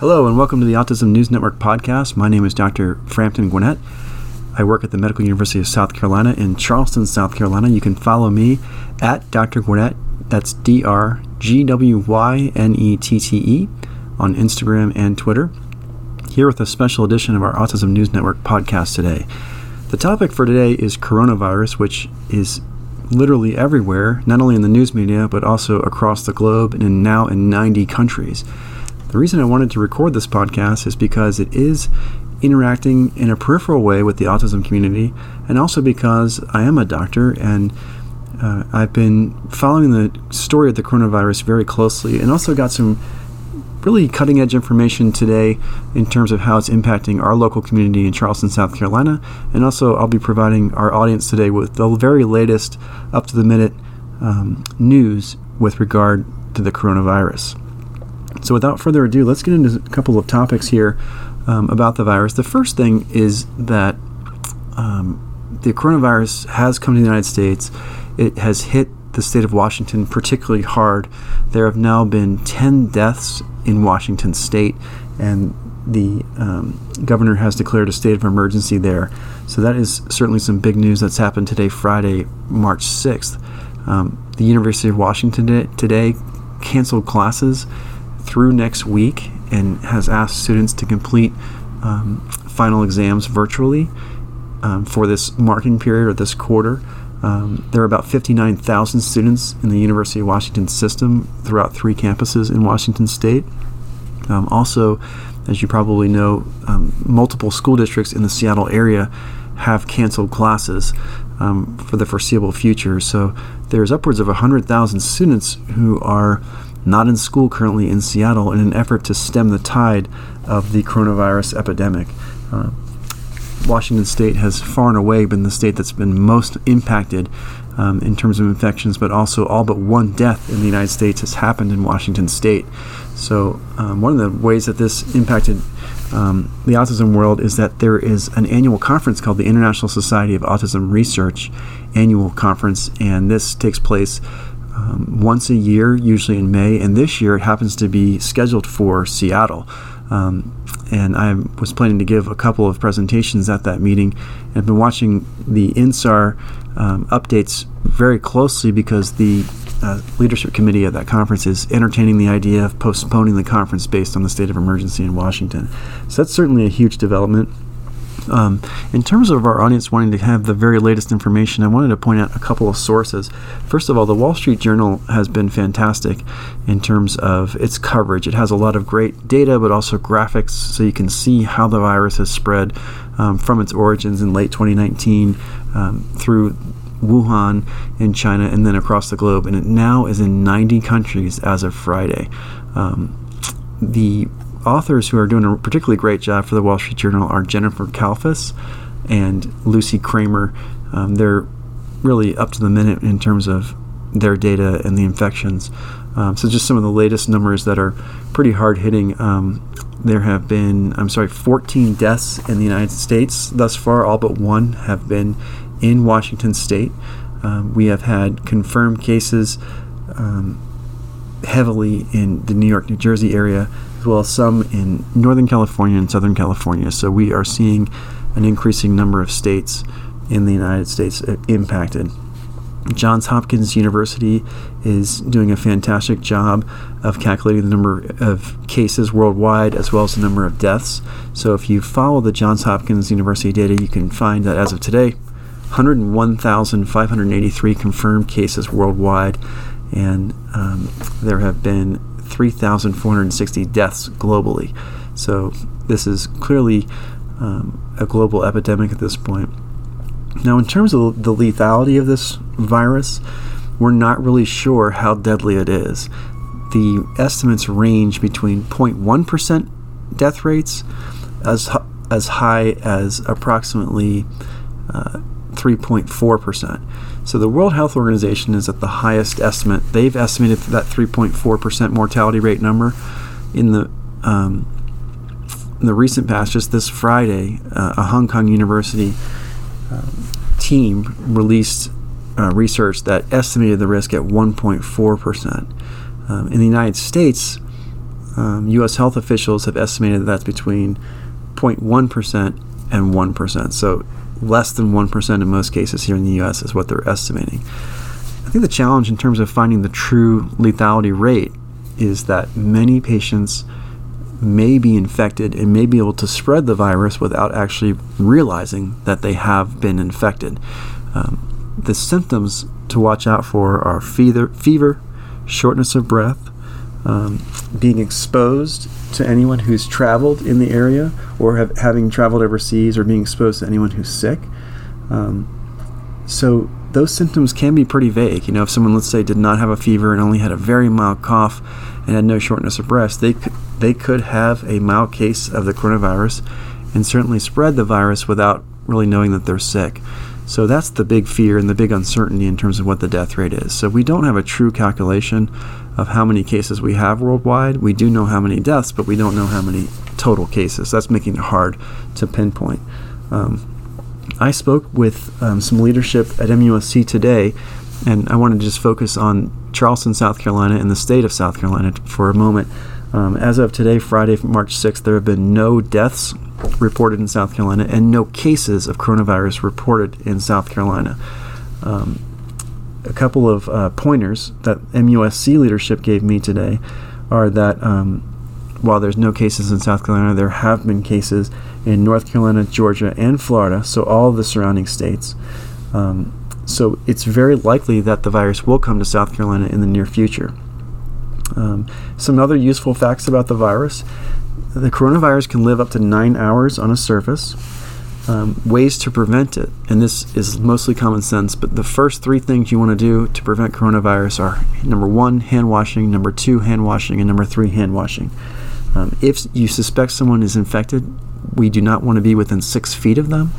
Hello, and welcome to the Autism News Network podcast. My name is Dr. Frampton Gwynette. I work at the Medical University of South Carolina in Charleston, South Carolina. You can follow me at Dr. Gwynette. That's D R G W Y N E T T E on Instagram and Twitter. Here with a special edition of our Autism News Network podcast today. The topic for today is coronavirus, which is literally everywhere, not only in the news media, but also across the globe and now in 90 countries. The reason I wanted to record this podcast is because it is interacting in a peripheral way with the autism community, and also because I am a doctor and uh, I've been following the story of the coronavirus very closely and also got some really cutting edge information today in terms of how it's impacting our local community in Charleston, South Carolina. And also, I'll be providing our audience today with the very latest, up to the minute um, news with regard to the coronavirus. So, without further ado, let's get into a couple of topics here um, about the virus. The first thing is that um, the coronavirus has come to the United States. It has hit the state of Washington particularly hard. There have now been 10 deaths in Washington state, and the um, governor has declared a state of emergency there. So, that is certainly some big news that's happened today, Friday, March 6th. Um, the University of Washington today canceled classes through next week and has asked students to complete um, final exams virtually um, for this marking period or this quarter. Um, there are about 59,000 students in the University of Washington system throughout three campuses in Washington state. Um, also, as you probably know, um, multiple school districts in the Seattle area have canceled classes um, for the foreseeable future. So there's upwards of 100,000 students who are not in school currently in Seattle in an effort to stem the tide of the coronavirus epidemic. Uh, Washington State has far and away been the state that's been most impacted um, in terms of infections, but also all but one death in the United States has happened in Washington State. So, um, one of the ways that this impacted um, the autism world is that there is an annual conference called the International Society of Autism Research Annual Conference, and this takes place um, once a year, usually in May, and this year it happens to be scheduled for Seattle. Um, and I was planning to give a couple of presentations at that meeting. I've been watching the INSAR um, updates very closely because the uh, leadership committee at that conference is entertaining the idea of postponing the conference based on the state of emergency in Washington. So that's certainly a huge development. Um, in terms of our audience wanting to have the very latest information, I wanted to point out a couple of sources. First of all, the Wall Street Journal has been fantastic in terms of its coverage. It has a lot of great data, but also graphics, so you can see how the virus has spread um, from its origins in late 2019 um, through Wuhan in China and then across the globe. And it now is in 90 countries as of Friday. Um, the authors who are doing a particularly great job for the Wall Street Journal are Jennifer Calfas and Lucy Craymer. Um, they're really up to the minute in terms of their data and the infections. Um, so, just some of the latest numbers that are pretty hard hitting. Um, there have been, I'm sorry, 14 deaths in the United States thus far. All but one have been in Washington state. Um, we have had confirmed cases um, heavily in the New York, New Jersey area as well some in Northern California and Southern California. So we are seeing an increasing number of states in the United States uh, impacted. Johns Hopkins University is doing a fantastic job of calculating the number of cases worldwide as well as the number of deaths. So, if you follow the Johns Hopkins University data, you can find that as of today, 101,583 confirmed cases worldwide, and um, there have been 3,460 deaths globally. So this is clearly um, a global epidemic at this point. Now, in terms of the lethality of this virus, we're not really sure how deadly it is. The estimates range between 0.1% death rates as, as high as approximately uh, 3.4%. So the World Health Organization is at the highest estimate. They've estimated that 3.4% mortality rate number in the um, in the recent past. Just this Friday, uh, a Hong Kong University um, team released uh, research that estimated the risk at 1.4%. Um, in the United States, um, U.S. health officials have estimated that that's between 0.1% and 1%. So less than 1% in most cases here in the U.S. is what they're estimating. I think the challenge in terms of finding the true lethality rate is that many patients may be infected and may be able to spread the virus without actually realizing that they have been infected. Um, the symptoms to watch out for are fever, fever shortness of breath, um, being exposed to anyone who's traveled in the area or have, having traveled overseas or being exposed to anyone who's sick. Um, so those symptoms can be pretty vague. You know, if someone, let's say, did not have a fever and only had a very mild cough and had no shortness of breath, they they could have a mild case of the coronavirus and certainly spread the virus without really knowing that they're sick. So that's the big fear and the big uncertainty in terms of what the death rate is. So we don't have a true calculation of how many cases we have worldwide. We do know how many deaths, but we don't know how many total cases. That's making it hard to pinpoint. Um, I spoke with um, some leadership at MUSC today, and I wanted to just focus on Charleston, South Carolina, and the state of South Carolina for a moment. Um, as of today, Friday, March 6th, there have been no deaths reported in South Carolina and no cases of coronavirus reported in South Carolina. Um, a couple of uh, pointers that MUSC leadership gave me today are that um, while there's no cases in South Carolina, there have been cases in North Carolina, Georgia, and Florida, so all the surrounding states. Um, so it's very likely that the virus will come to South Carolina in the near future. Um, some other useful facts about the virus the coronavirus can live up to nine hours on a surface. Um, ways to prevent it, and this is mostly common sense, but the first three things you want to do to prevent coronavirus are number one, hand washing, number two, hand washing, and number three, hand washing. Um, if you suspect someone is infected, we do not want to be within six feet of them.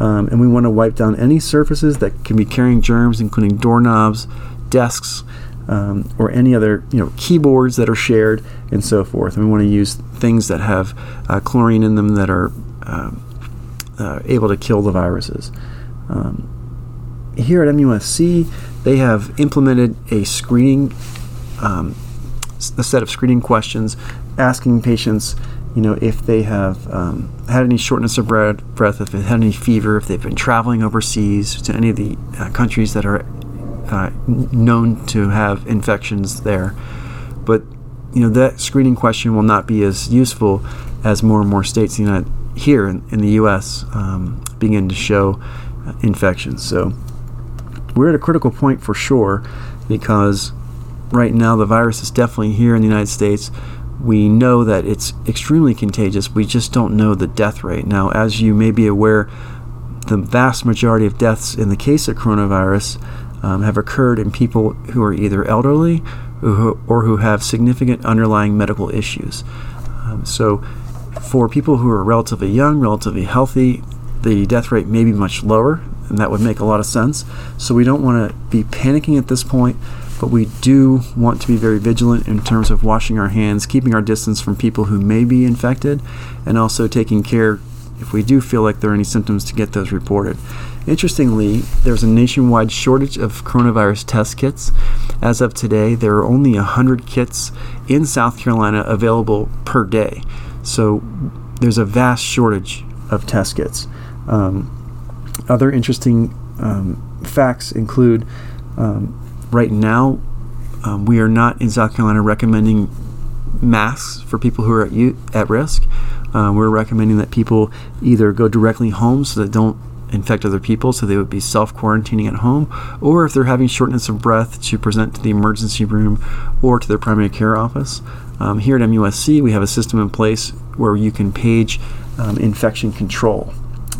Um, and we want to wipe down any surfaces that can be carrying germs, including doorknobs, desks, um, or any other you know keyboards that are shared, and so forth. And we want to use things that have uh, chlorine in them that are uh, uh, able to kill the viruses. Um, here at MUSC, they have implemented a screening, um, a set of screening questions asking patients you know, if they have um, had any shortness of breath, if they've had any fever, if they've been traveling overseas to any of the uh, countries that are uh, known to have infections there. But, you know, that screening question will not be as useful as more and more states you know, here in, in the U.S. Um, begin to show uh, infections. So we're at a critical point for sure because right now the virus is definitely here in the United States we know that it's extremely contagious. We just don't know the death rate. Now, as you may be aware, the vast majority of deaths in the case of coronavirus um, have occurred in people who are either elderly or who have significant underlying medical issues. Um, so, for people who are relatively young, relatively healthy, the death rate may be much lower, and that would make a lot of sense. So, we don't want to be panicking at this point but we do want to be very vigilant in terms of washing our hands, keeping our distance from people who may be infected, and also taking care if we do feel like there are any symptoms to get those reported. Interestingly, there's a nationwide shortage of coronavirus test kits. As of today, there are only 100 kits in South Carolina available per day. So there's a vast shortage of test kits. Um, other interesting um, facts include um, right now, um, we are not in South Carolina recommending masks for people who are at, u- at risk. Uh, we're recommending that people either go directly home so that don't infect other people, so they would be self quarantining at home, or if they're having shortness of breath, to present to the emergency room or to their primary care office. Um, here at MUSC, we have a system in place where you can page um, infection control.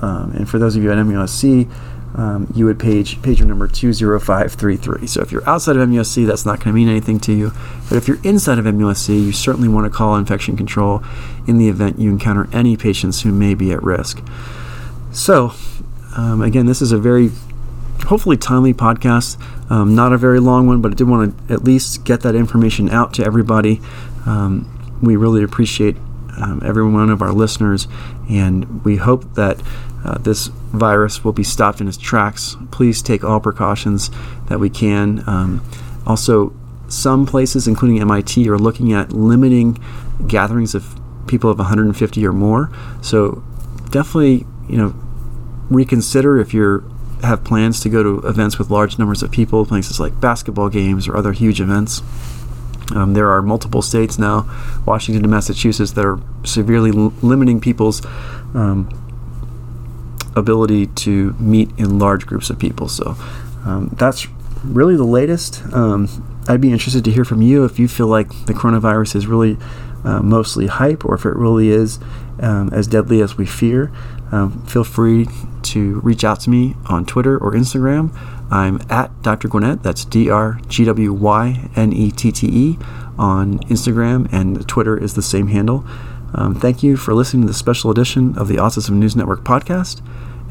Um, and for those of you at MUSC, um, you would page pager number 20533. So if you're outside of MUSC, that's not going to mean anything to you. But if you're inside of MUSC, you certainly want to call infection control in the event you encounter any patients who may be at risk. So, um, again, this is a very hopefully timely podcast. Um, not a very long one, but I did want to at least get that information out to everybody. Um, we really appreciate um, every one of our listeners, and we hope that uh, this virus will be stopped in its tracks. Please take all precautions that we can. Um, also, some places, including MIT, are looking at limiting gatherings of people of 150 or more. So definitely, you know, reconsider if you have plans to go to events with large numbers of people, places like basketball games or other huge events. Um, there are multiple states now, Washington and Massachusetts, that are severely l- limiting people's um, ability to meet in large groups of people. So um, that's really the latest. Um, I'd be interested to hear from you if you feel like the coronavirus is really uh, mostly hype or if it really is um, as deadly as we fear. Um, feel free to reach out to me on Twitter or Instagram. I'm at Dr. Gwynette, that's D R G W Y N E T T E, on Instagram, and Twitter is the same handle. Um, thank you for listening to the special edition of the Autism News Network podcast,